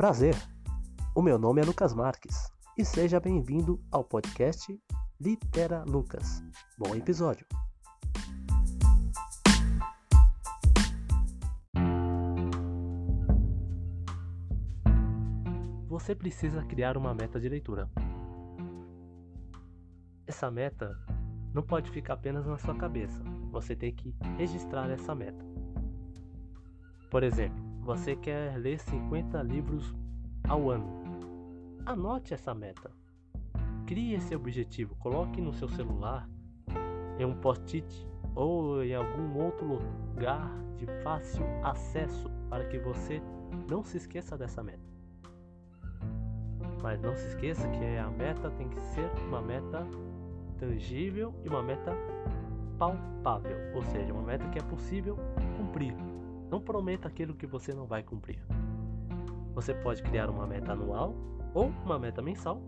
Prazer! O meu nome é Lucas Marques e seja bem-vindo ao podcast Litera Lucas. Bom episódio! Você precisa criar uma meta de leitura. Essa meta não pode ficar apenas na sua cabeça, você tem que registrar essa meta. Por exemplo, você quer ler 50 livros ao ano. Anote essa meta. Crie esse objetivo, coloque no seu celular, em um post-it ou em algum outro lugar de fácil acesso para que você não se esqueça dessa meta. Mas não se esqueça que a meta tem que ser uma meta tangível e uma meta palpável, ou seja, uma meta que é possível cumprir. Não prometa aquilo que você não vai cumprir. Você pode criar uma meta anual, ou uma meta mensal,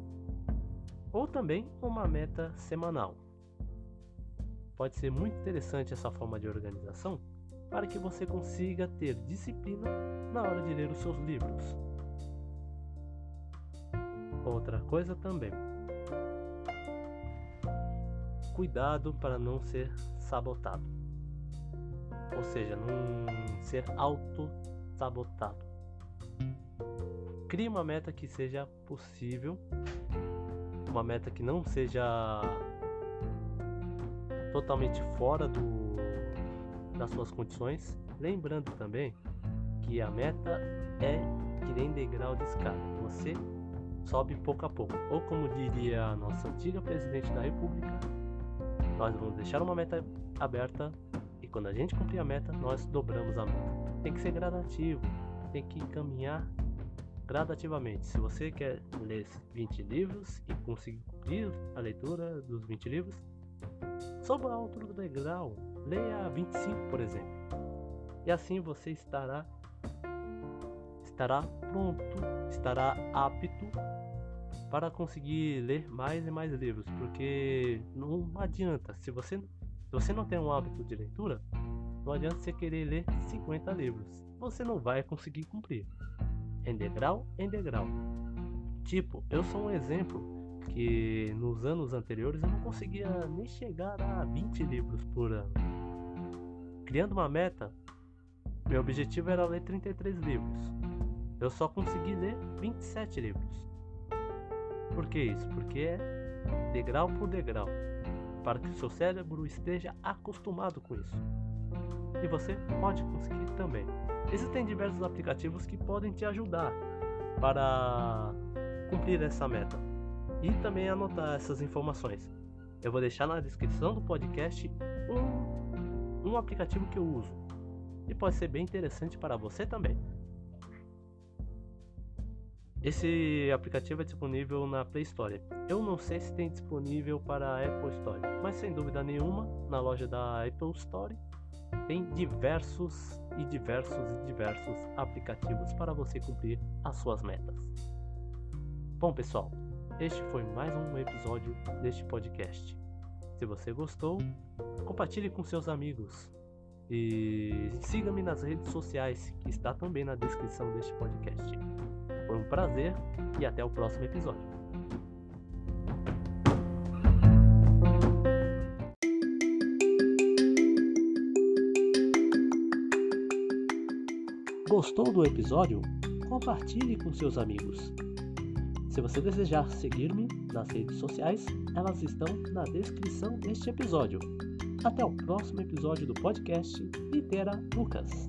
ou também uma meta semanal. Pode ser muito interessante essa forma de organização para que você consiga ter disciplina na hora de ler os seus livros. Outra coisa também. Cuidado para não ser sabotado ou seja, não ser auto-sabotado. Crie uma meta que seja possível, uma meta que não seja totalmente fora do, das suas condições. Lembrando também que a meta é que nem degrau de escada. Você sobe pouco a pouco. Ou como diria a nossa antiga presidente da República, nós vamos deixar uma meta aberta quando a gente cumprir a meta, nós dobramos a meta. Tem que ser gradativo, tem que caminhar gradativamente. Se você quer ler 20 livros e conseguir a leitura dos 20 livros, sobe a altura do degrau, leia 25, por exemplo. E assim você estará estará pronto, estará apto para conseguir ler mais e mais livros, porque não adianta se você você não tem um hábito de leitura, não adianta você querer ler 50 livros. Você não vai conseguir cumprir. Em degrau, em degrau. Tipo, eu sou um exemplo que nos anos anteriores eu não conseguia nem chegar a 20 livros por ano. Criando uma meta, meu objetivo era ler 33 livros. Eu só consegui ler 27 livros. Por que isso? Porque é degrau por degrau para que o seu cérebro esteja acostumado com isso. E você pode conseguir também. Existem diversos aplicativos que podem te ajudar para cumprir essa meta e também anotar essas informações. Eu vou deixar na descrição do podcast um, um aplicativo que eu uso e pode ser bem interessante para você também. Esse aplicativo é disponível na Play Store. Eu não sei se tem disponível para a Apple Store, mas sem dúvida nenhuma, na loja da Apple Store tem diversos e diversos e diversos aplicativos para você cumprir as suas metas. Bom, pessoal, este foi mais um episódio deste podcast. Se você gostou, compartilhe com seus amigos e siga-me nas redes sociais, que está também na descrição deste podcast. Foi um prazer e até o próximo episódio. Gostou do episódio? Compartilhe com seus amigos. Se você desejar seguir-me nas redes sociais, elas estão na descrição deste episódio. Até o próximo episódio do podcast Litera Lucas.